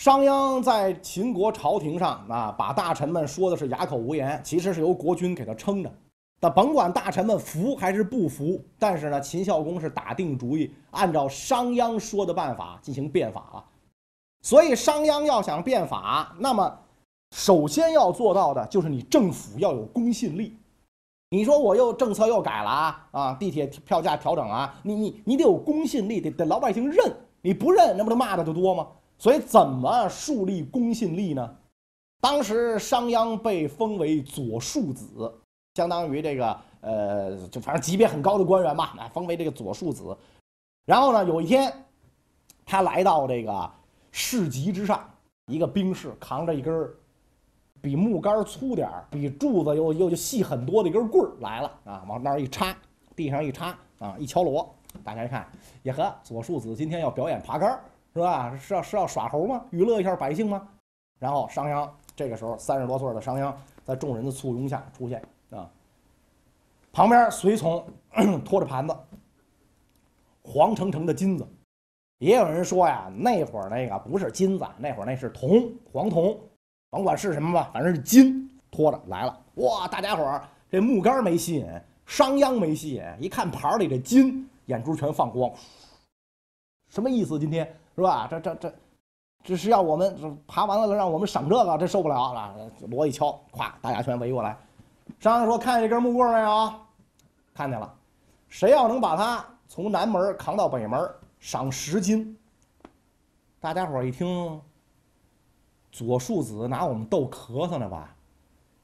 商鞅在秦国朝廷上啊，把大臣们说的是哑口无言，其实是由国君给他撑着。但甭管大臣们服还是不服，但是呢，秦孝公是打定主意，按照商鞅说的办法进行变法了。所以商鞅要想变法，那么首先要做到的就是你政府要有公信力。你说我又政策又改了啊啊，地铁票价调整啊，你你你得有公信力，得得老百姓认，你不认，那不就骂的就多吗？所以怎么树立公信力呢？当时商鞅被封为左庶子。相当于这个呃，就反正级别很高的官员吧，啊，封为这个左庶子。然后呢，有一天，他来到这个市集之上，一个兵士扛着一根比木杆粗点比柱子又又细很多的一根棍儿来了啊，往那儿一插，地上一插啊，一敲锣，大家一看，也呵，左庶子今天要表演爬杆是吧？是要是要耍猴吗？娱乐一下百姓吗？然后商鞅这个时候三十多岁的商鞅，在众人的簇拥下出现。啊，旁边随从 拖着盘子，黄澄澄的金子，也有人说呀，那会儿那个不是金子，那会儿那是铜，黄铜，甭管是什么吧，反正是金拖着来了。哇，大家伙儿这木杆没吸引，商鞅没吸引，一看盘里这金，眼珠全放光，什么意思？今天是吧？这这这，这是要我们爬完了让我们赏这个，这受不了了。锣一敲，咵，大家全围过来。商鞅说：“看见这根木棍没有？看见了。谁要能把它从南门扛到北门，赏十斤。”大家伙一听，左庶子拿我们逗咳嗽呢吧？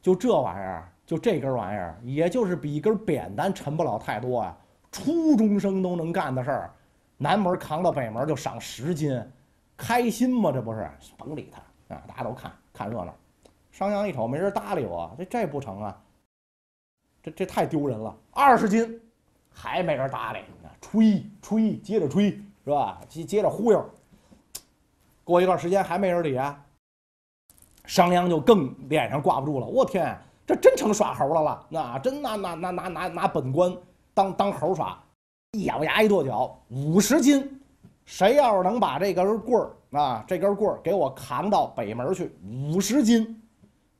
就这玩意儿，就这根玩意儿，也就是比一根扁担沉不了太多啊。初中生都能干的事儿，南门扛到北门就赏十斤，开心吗？这不是？甭理他啊！大家都看看热闹。商鞅一瞅，没人搭理我，这这不成啊？这这太丢人了，二十斤，还没人搭理，吹吹，接着吹，是吧？接接着忽悠。过一段时间还没人理啊，商鞅就更脸上挂不住了。我天，这真成耍猴了了，那真拿拿拿拿拿拿本官当当猴耍，一咬牙一跺脚，五十斤，谁要是能把这根棍儿啊，这根棍儿给我扛到北门去，五十斤，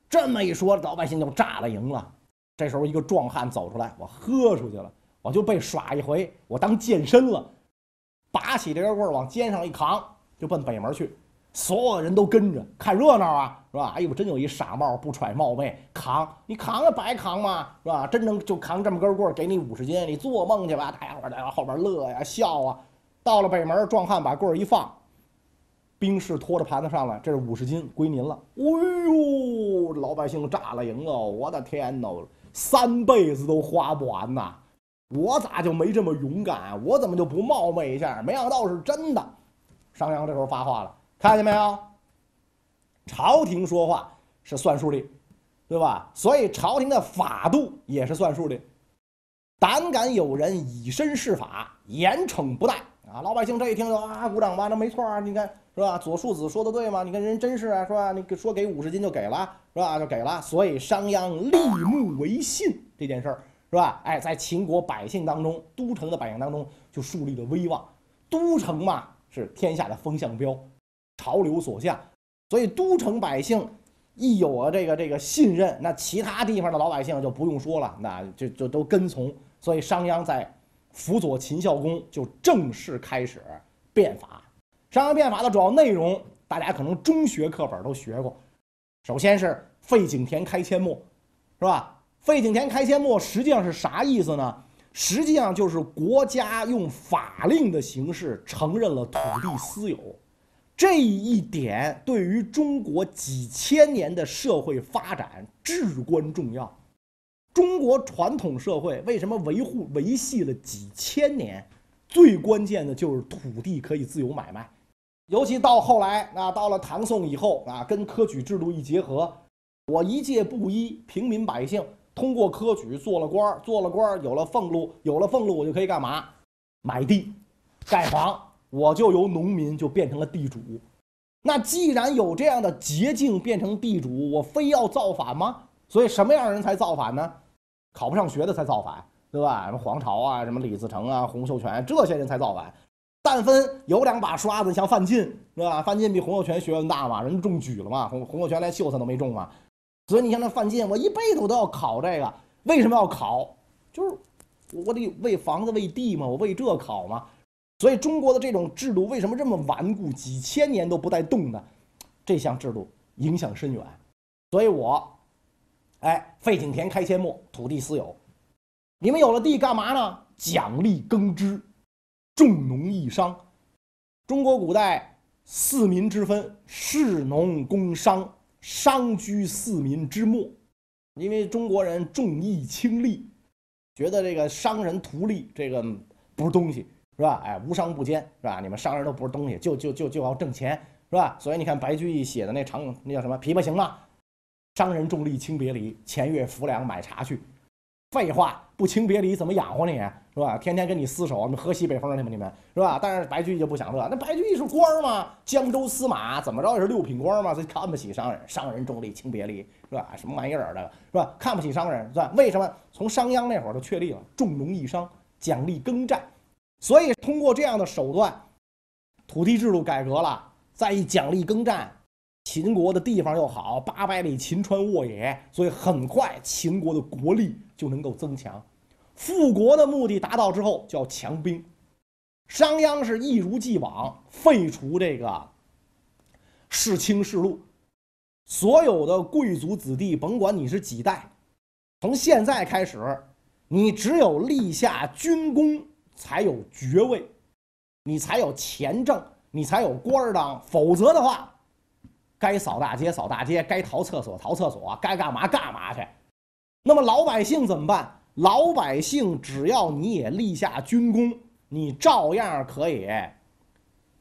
这么一说，老百姓就炸了营了。这时候，一个壮汉走出来，我豁出去了，我就被耍一回，我当健身了，拔起这根棍往肩上一扛，就奔北门去。所有人都跟着看热闹啊，是吧？哎呦，真有一傻帽不揣冒昧扛，你扛啊，白扛嘛，是吧？真能就扛这么根棍，给你五十斤，你做梦去吧！大家伙在后边乐呀笑啊。到了北门，壮汉把棍一放，兵士拖着盘子上来，这是五十斤，归您了。哎呦，老百姓炸了营哦！我的天呐！三辈子都花不完呐！我咋就没这么勇敢？我怎么就不冒昧一下？没想到是真的。商鞅这时候发话了，看见没有？朝廷说话是算数的，对吧？所以朝廷的法度也是算数的。胆敢有人以身试法，严惩不贷啊！老百姓这一听就啊，鼓掌吧，那没错啊，你看。是吧？左庶子说的对吗？你看人真是啊，是吧？你说给五十斤就给了，是吧？就给了。所以商鞅立木为信这件事儿，是吧？哎，在秦国百姓当中，都城的百姓当中就树立了威望。都城嘛，是天下的风向标，潮流所向。所以都城百姓一有了这个这个信任，那其他地方的老百姓就不用说了，那就就都跟从。所以商鞅在辅佐秦孝公，就正式开始变法。商鞅变法的主要内容，大家可能中学课本都学过。首先是废井田开阡陌，是吧？废井田开阡陌实际上是啥意思呢？实际上就是国家用法令的形式承认了土地私有，这一点对于中国几千年的社会发展至关重要。中国传统社会为什么维护维系了几千年？最关键的就是土地可以自由买卖。尤其到后来啊，到了唐宋以后啊，跟科举制度一结合，我一介布衣平民百姓，通过科举做了官做了官有了俸禄，有了俸禄，我就可以干嘛？买地、盖房，我就由农民就变成了地主。那既然有这样的捷径变成地主，我非要造反吗？所以什么样的人才造反呢？考不上学的才造反，对吧？什么黄巢啊，什么李自成啊，洪秀全这些人才造反。但分有两把刷子，像范进是吧？范进比洪秀全学问大嘛，人中举了嘛，洪洪秀全连秀才都没中嘛。所以你像那范进，我一辈子我都要考这个，为什么要考？就是我得为房子为地嘛，我为这考嘛。所以中国的这种制度为什么这么顽固，几千年都不带动呢？这项制度影响深远。所以我，哎，废井田，开阡陌，土地私有。你们有了地干嘛呢？奖励耕织，重农抑商。中国古代四民之分：士、农、工、商。商居四民之末，因为中国人重义轻利，觉得这个商人图利，这个不是东西，是吧？哎，无商不奸，是吧？你们商人都不是东西，就就就就要挣钱，是吧？所以你看白居易写的那长那叫什么《琵琶行》嘛，商人重利轻别离，前月浮梁买茶去。废话，不轻别离怎么养活你？是吧？天天跟你厮守，喝西北风去吗？你们是吧？但是白居易就不想这，那白居易是官儿嘛，江州司马，怎么着也是六品官嘛，所以看不起商人。商人重利轻别离，是吧？什么玩意儿这个是吧？看不起商人，是吧？为什么？从商鞅那会儿就确立了重农抑商，奖励耕战，所以通过这样的手段，土地制度改革了，再一奖励耕战。秦国的地方又好，八百里秦川沃野，所以很快秦国的国力就能够增强。复国的目的达到之后，叫强兵。商鞅是一如既往废除这个世卿世禄，所有的贵族子弟，甭管你是几代，从现在开始，你只有立下军功，才有爵位，你才有钱挣，你才有官当，否则的话。该扫大街扫大街，该逃厕所逃厕所，该干嘛干嘛去。那么老百姓怎么办？老百姓只要你也立下军功，你照样可以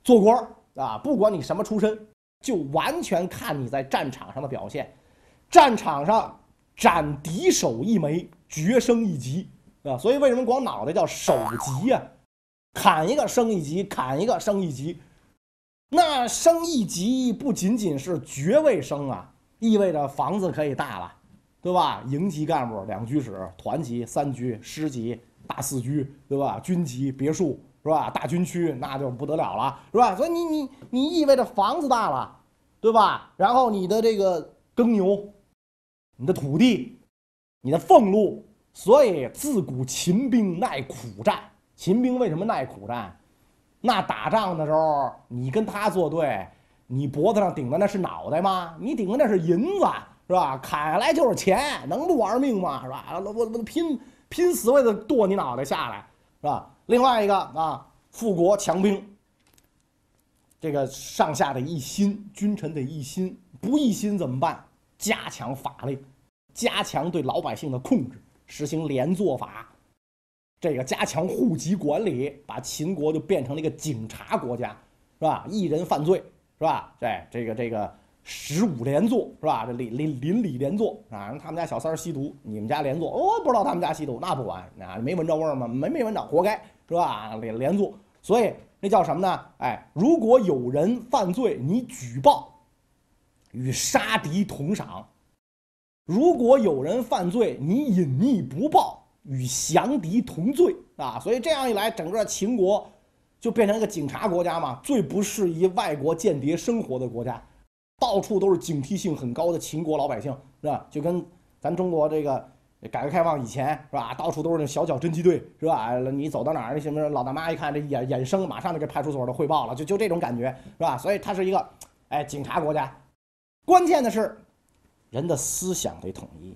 做官啊！不管你什么出身，就完全看你在战场上的表现。战场上斩敌首一枚，决生一级啊！所以为什么光脑袋叫首级呀？砍一个升一级，砍一个升一级。那升一级不仅仅是爵位升啊，意味着房子可以大了，对吧？营级干部两居室，团级三居，师级大四居，对吧？军级别墅是吧？大军区那就不得了了，是吧？所以你你你意味着房子大了，对吧？然后你的这个耕牛，你的土地，你的俸禄，所以自古秦兵耐苦战。秦兵为什么耐苦战？那打仗的时候，你跟他作对，你脖子上顶的那是脑袋吗？你顶的那是银子，是吧？砍下来就是钱，能不玩命吗？是吧？我我拼拼死为了剁你脑袋下来，是吧？另外一个啊，富国强兵，这个上下的一心，君臣得一心，不一心怎么办？加强法令，加强对老百姓的控制，实行连坐法。这个加强户籍管理，把秦国就变成了一个警察国家，是吧？一人犯罪，是吧？这这个这个十五连坐，是吧？这邻邻邻里连坐啊！他们家小三吸毒，你们家连坐，哦，不知道他们家吸毒，那不管啊，没闻着味儿吗？没没闻着，活该，是吧？连连坐，所以那叫什么呢？哎，如果有人犯罪，你举报，与杀敌同赏；如果有人犯罪，你隐匿不报。与降敌同罪啊，所以这样一来，整个秦国就变成一个警察国家嘛，最不适宜外国间谍生活的国家，到处都是警惕性很高的秦国老百姓，是吧？就跟咱中国这个改革开放以前是吧，到处都是那小脚侦缉队，是吧？你走到哪儿，那什么老大妈一看这眼眼生，马上就给派出所的汇报了，就就这种感觉，是吧？所以它是一个哎警察国家，关键的是人的思想得统一。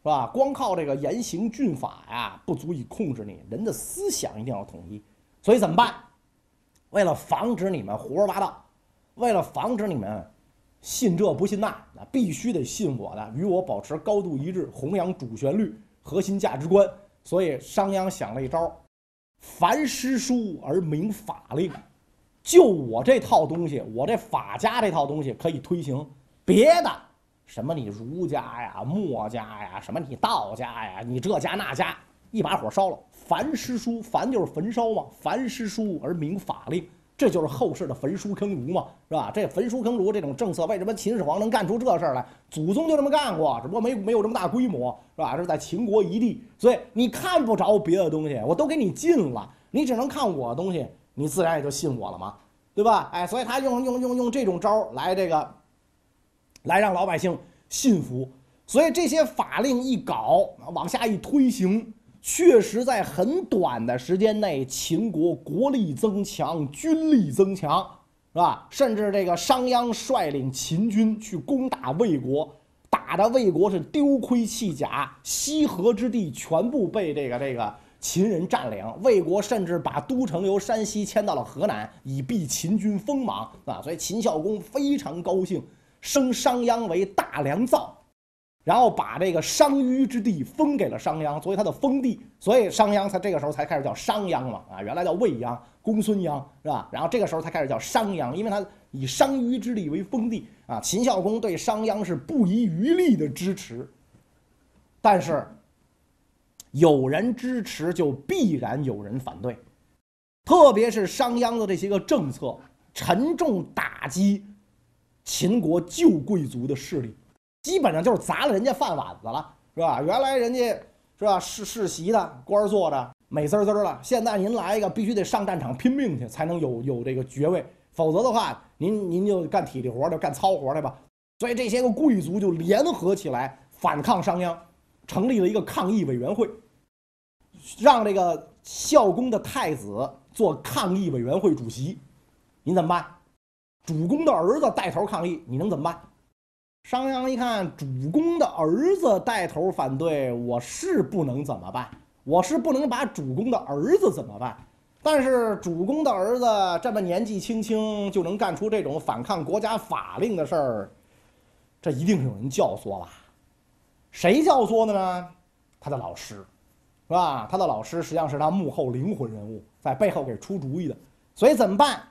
是吧？光靠这个严刑峻法呀，不足以控制你。人的思想一定要统一。所以怎么办？为了防止你们胡说八道，为了防止你们信这不信那，那必须得信我的，与我保持高度一致，弘扬主旋律、核心价值观。所以商鞅想了一招：凡诗书而明法令。就我这套东西，我这法家这套东西可以推行，别的。什么你儒家呀、墨家呀，什么你道家呀，你这家那家，一把火烧了。凡诗书，凡就是焚烧嘛，凡诗书而明法令，这就是后世的焚书坑儒嘛，是吧？这焚书坑儒这种政策，为什么秦始皇能干出这事儿来？祖宗就这么干过，只不过没没有这么大规模，是吧？这是在秦国一地，所以你看不着别的东西，我都给你禁了，你只能看我的东西。你自然也就信我了嘛，对吧？哎，所以他用用用用这种招来这个，来让老百姓信服。所以这些法令一搞，往下一推行，确实在很短的时间内，秦国国力增强，军力增强，是吧？甚至这个商鞅率领秦军去攻打魏国，打的魏国是丢盔弃甲，西河之地全部被这个这个秦人占领。魏国甚至把都城由山西迁到了河南，以避秦军锋芒啊！所以秦孝公非常高兴，升商鞅为大良造。然后把这个商於之地封给了商鞅，作为他的封地，所以商鞅才这个时候才开始叫商鞅嘛啊，原来叫卫鞅、公孙鞅是吧？然后这个时候才开始叫商鞅，因为他以商於之地为封地啊。秦孝公对商鞅是不遗余力的支持，但是有人支持就必然有人反对，特别是商鞅的这些个政策，沉重打击秦国旧贵族的势力。基本上就是砸了人家饭碗子了，是吧？原来人家是吧世世袭的官做着美滋滋了，现在您来一个，必须得上战场拼命去，才能有有这个爵位，否则的话，您您就干体力活，就干糙活去吧。所以这些个贵族就联合起来反抗商鞅，成立了一个抗议委员会，让这个孝公的太子做抗议委员会主席，您怎么办？主公的儿子带头抗议，你能怎么办？商鞅一看主公的儿子带头反对，我是不能怎么办？我是不能把主公的儿子怎么办？但是主公的儿子这么年纪轻轻就能干出这种反抗国家法令的事儿，这一定是有人教唆吧？谁教唆的呢？他的老师，是吧？他的老师实际上是他幕后灵魂人物，在背后给出主意的。所以怎么办？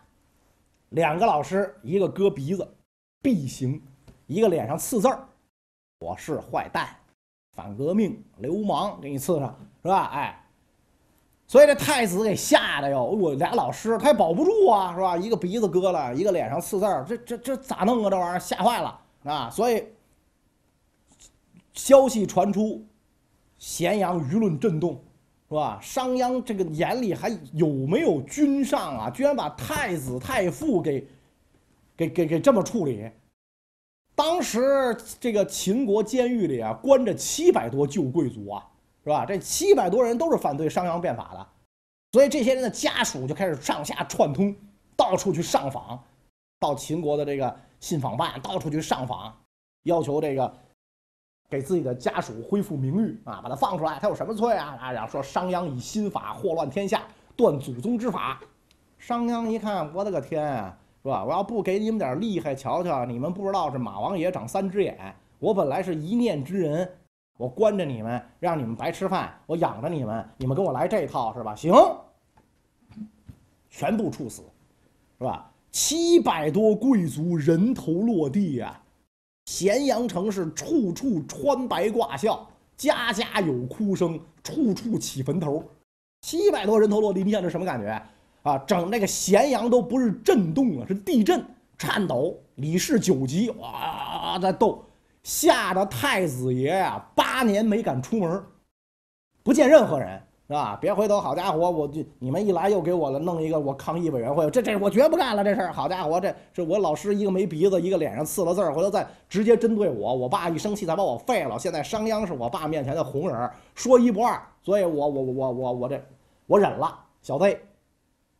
两个老师，一个割鼻子，必行。一个脸上刺字儿，我是坏蛋，反革命流氓，给你刺上是吧？哎，所以这太子给吓得哟，我俩老师他也保不住啊，是吧？一个鼻子割了，一个脸上刺字儿，这这这咋弄啊？这玩意儿吓坏了啊！所以消息传出，咸阳舆论震动，是吧？商鞅这个眼里还有没有君上啊？居然把太子太傅给给给给这么处理。当时这个秦国监狱里啊，关着七百多旧贵族啊，是吧？这七百多人都是反对商鞅变法的，所以这些人的家属就开始上下串通，到处去上访，到秦国的这个信访办到处去上访，要求这个给自己的家属恢复名誉啊，把他放出来，他有什么罪啊？啊，然后说商鞅以新法祸乱天下，断祖宗之法。商鞅一看，我的个天啊！是吧？我要不给你们点厉害瞧瞧，你们不知道是马王爷长三只眼。我本来是一念之人，我关着你们，让你们白吃饭，我养着你们，你们跟我来这套是吧？行，全部处死，是吧？七百多贵族人头落地呀！咸阳城是处处穿白挂孝，家家有哭声，处处起坟头。七百多人头落地，你想这什么感觉？啊，整那个咸阳都不是震动啊，是地震、颤抖。李氏九级哇在斗，吓得太子爷呀八年没敢出门，不见任何人，是吧？别回头，好家伙，我就你们一来又给我了弄一个我抗议委员会，这这我绝不干了这事儿。好家伙，这是我老师一个没鼻子，一个脸上刺了字儿，回头再直接针对我，我爸一生气才把我废了。现在商鞅是我爸面前的红人，说一不二，所以我我我我我这我忍了，小子。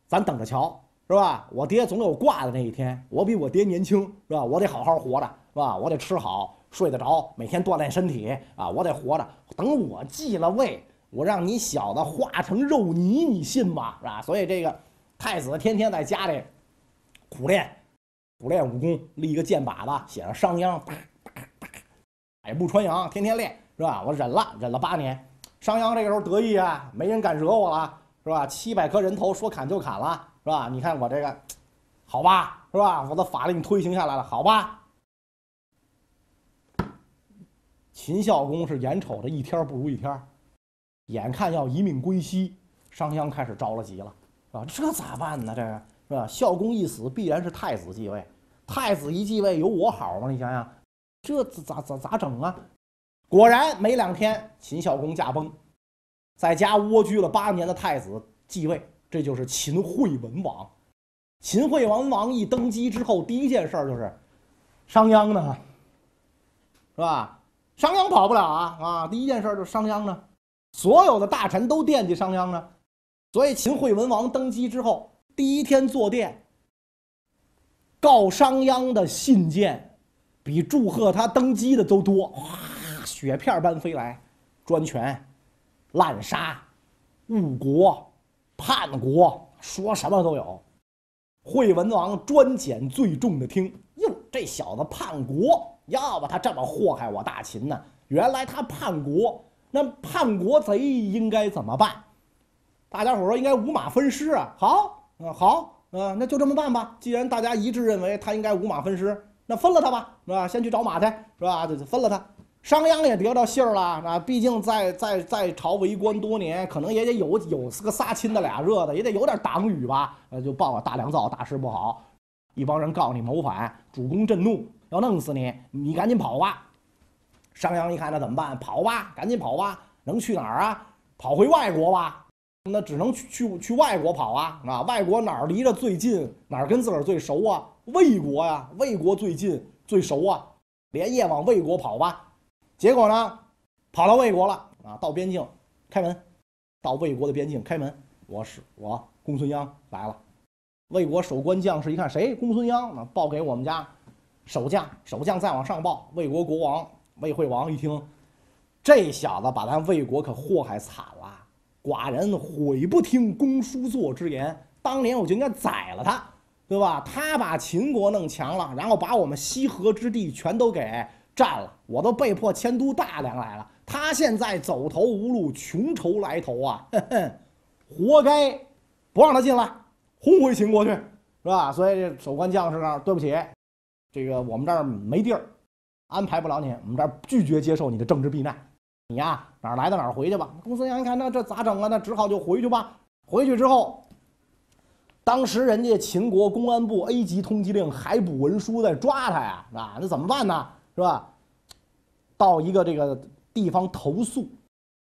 咱等着瞧，是吧？我爹总有挂的那一天。我比我爹年轻，是吧？我得好好活着，是吧？我得吃好睡得着，每天锻炼身体啊！我得活着。等我继了位，我让你小子化成肉泥，你信吗？是吧？所以这个太子天天在家里苦练，苦练武功，立个剑靶子，写上商鞅，百步穿杨，天天练，是吧？我忍了，忍了八年。商鞅这个时候得意啊，没人敢惹我了。是吧？七百颗人头，说砍就砍了，是吧？你看我这个，好吧，是吧？我的法令推行下来了，好吧？秦孝公是眼瞅着一天不如一天，眼看要一命归西，商鞅开始着了急了，啊，这咋办呢？这个是吧？孝公一死，必然是太子继位，太子一继位有我好吗？你想想，这咋咋咋整啊？果然没两天，秦孝公驾崩。在家蜗居了八年的太子继位，这就是秦惠文王。秦惠文王一登基之后，第一件事儿就是商鞅呢，是吧？商鞅跑不了啊啊！第一件事儿就是商鞅呢，所有的大臣都惦记商鞅呢。所以秦惠文王登基之后，第一天坐殿，告商鞅的信件比祝贺他登基的都多，哗，雪片般飞来，专权、滥杀、误国、叛国，说什么都有。惠文王专拣最重的听，哟，这小子叛国，要不他这么祸害我大秦呢？原来他叛国，那叛国贼应该怎么办？大家伙说应该五马分尸啊！好，嗯，好，嗯，那就这么办吧。既然大家一致认为他应该五马分尸，那分了他吧，是吧？先去找马去，是吧？就分了他。商鞅也得到信儿了啊！毕竟在在在朝为官多年，可能也得有有个仨亲的俩热的，也得有点党羽吧？呃，就报啊，大良造大事不好，一帮人告你谋反，主公震怒，要弄死你，你赶紧跑吧！商鞅一看，那怎么办？跑吧，赶紧跑吧！能去哪儿啊？跑回外国吧？那只能去去去外国跑啊！啊，外国哪儿离着最近，哪儿跟自个儿最熟啊？魏国呀，魏国最近最熟啊！连夜往魏国跑吧！结果呢，跑到魏国了啊！到边境，开门，到魏国的边境开门。我是我公孙鞅来了。魏国守关将士一看，谁？公孙鞅啊！报给我们家守将。守将再往上报，魏国国王魏惠王一听，这小子把咱魏国可祸害惨了。寡人悔不听公叔座之言，当年我就应该宰了他，对吧？他把秦国弄强了，然后把我们西河之地全都给。占了，我都被迫迁都大梁来了。他现在走投无路，穷愁来头啊，活该，不让他进来，轰回秦国去，是吧？所以这守关将士那儿，对不起，这个我们这儿没地儿，安排不了你，我们这儿拒绝接受你的政治避难。你呀，哪儿来的哪儿回去吧。公孙鞅一看，那这咋整啊？那只好就回去吧。回去之后，当时人家秦国公安部 A 级通缉令，海捕文书在抓他呀，啊，那怎么办呢？是吧？到一个这个地方投诉，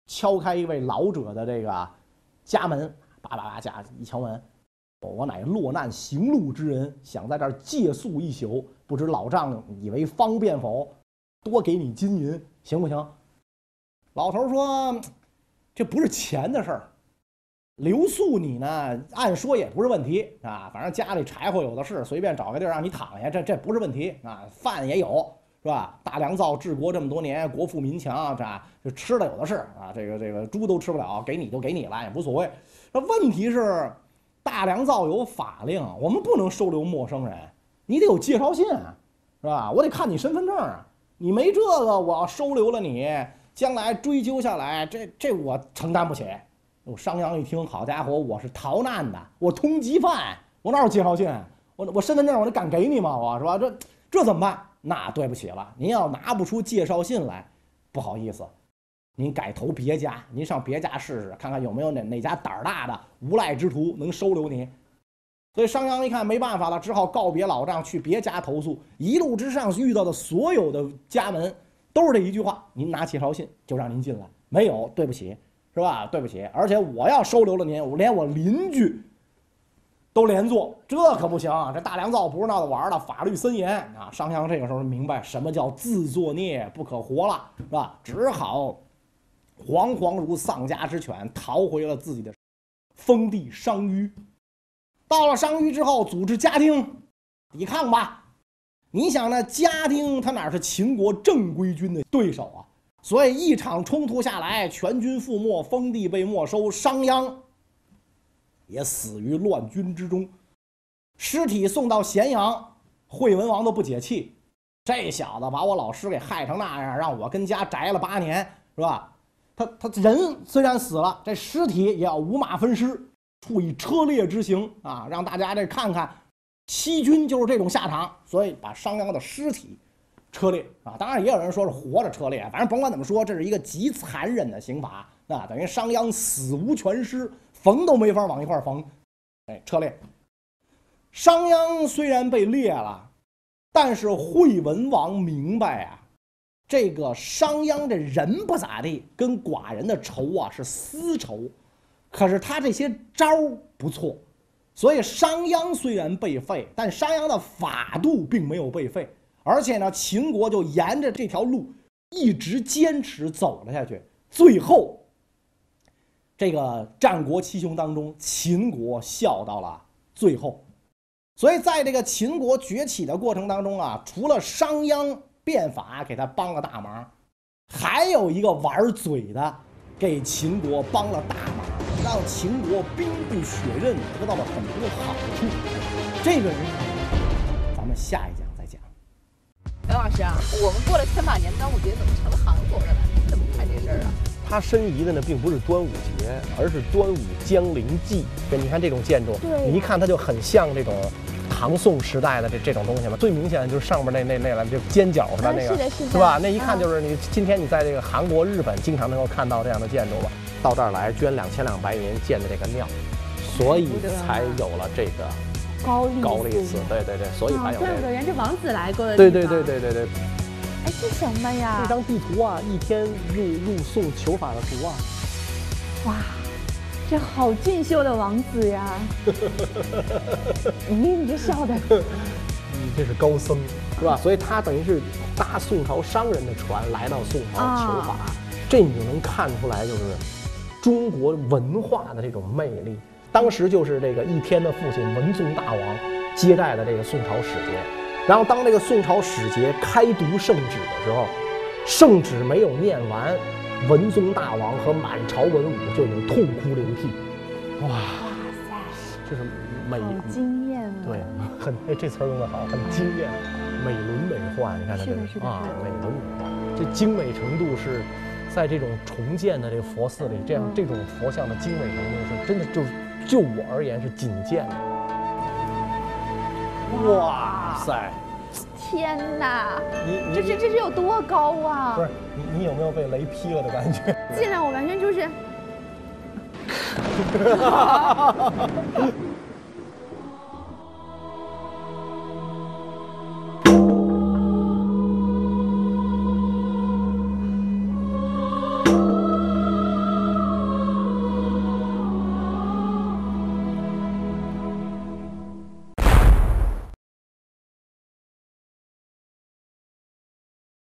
敲开一位老者的这个家门，叭叭叭家一敲门，我乃落难行路之人，想在这儿借宿一宿，不知老丈人以为方便否？多给你金银，行不行？老头说：“这不是钱的事儿，留宿你呢，按说也不是问题啊。反正家里柴火有的是，随便找个地儿让你躺下，这这不是问题啊。饭也有。”是吧？大良造治国这么多年，国富民强，这这吃的有的是啊。这个这个猪都吃不了，给你就给你了，也无所谓。那问题是，大良造有法令，我们不能收留陌生人，你得有介绍信啊，是吧？我得看你身份证啊。你没这个，我要收留了你，将来追究下来，这这我承担不起。我商鞅一听，好家伙，我是逃难的，我通缉犯，我哪有介绍信？我我身份证我得敢给你吗？我是吧？这这怎么办？那对不起了，您要拿不出介绍信来，不好意思，您改投别家，您上别家试试，看看有没有哪哪家胆儿大的无赖之徒能收留您。所以商鞅一看没办法了，只好告别老丈，去别家投诉。一路之上遇到的所有的家门，都是这一句话：您拿起绍信就让您进来，没有对不起，是吧？对不起，而且我要收留了您，我连我邻居。都连坐，这可不行啊！这大良造不是闹着玩的，法律森严啊！商鞅这个时候明白什么叫自作孽不可活了，是吧？只好惶惶如丧家之犬，逃回了自己的封地商於。到了商於之后，组织家丁抵抗吧。你想呢？家丁他哪是秦国正规军的对手啊？所以一场冲突下来，全军覆没，封地被没收，商鞅。也死于乱军之中，尸体送到咸阳，惠文王都不解气。这小子把我老师给害成那样，让我跟家宅了八年，是吧？他他人虽然死了，这尸体也要五马分尸，处以车裂之刑啊！让大家这看看，欺君就是这种下场。所以把商鞅的尸体车裂啊！当然也有人说是活着车裂，反正甭管怎么说，这是一个极残忍的刑罚啊！等于商鞅死无全尸。缝都没法往一块缝，哎，车裂。商鞅虽然被裂了，但是惠文王明白啊，这个商鞅这人不咋地，跟寡人的仇啊是私仇，可是他这些招不错，所以商鞅虽然被废，但商鞅的法度并没有被废，而且呢，秦国就沿着这条路一直坚持走了下去，最后。这个战国七雄当中，秦国笑到了最后，所以在这个秦国崛起的过程当中啊，除了商鞅变法给他帮了大忙，还有一个玩嘴的给秦国帮了大忙，让秦国兵不血刃，得到了很多好处。这个人，咱们下一讲再讲。刘老师啊，我们过了千百年端午节，怎么成了韩国的了？你怎么看这事儿啊？他申遗的呢，并不是端午节，而是端午江陵祭。对，你看这种建筑，对你一看它就很像这种唐宋时代的这这种东西嘛。最明显的就是上面那那那了就尖角似的嗯那个，是的是的吧？那一看嗯就是你今天你在这个韩国、日本经常能够看到这样的建筑吧。到这儿来捐两千两白银建的这个庙，所以才有了这个高丽高丽寺。对对对，所以才有这个。怪不得人家王子来过的对对对对对对，哎，这什么呀这？张地图啊，一天入入宋求法的图啊。哇，这好俊秀的王子呀！咦，你这笑的，你这是高僧，是吧？所以他等于是搭宋朝商人的船来到宋朝求法，这你就能看出来，就是中国文化的这种魅力。当时就是这个一天的父亲文宗大王接待的这个宋朝使节，然后当这个宋朝使节开读圣旨的时候，圣旨没有念完，文宗大王和满朝文武就已经痛哭流涕，哇，哇塞，这是美惊艳啊！对，很哎，这词儿用的好，很惊艳，美轮美奂。你看它这啊，美轮美奂，这精美程度是在这种重建的这个佛寺里，这样嗯这种佛像的精美程度是真的就是就我而言是仅见的。哇塞，天哪，你你这这这是有多高啊不？是你你有没有被雷劈了的感觉？进来我完全就是。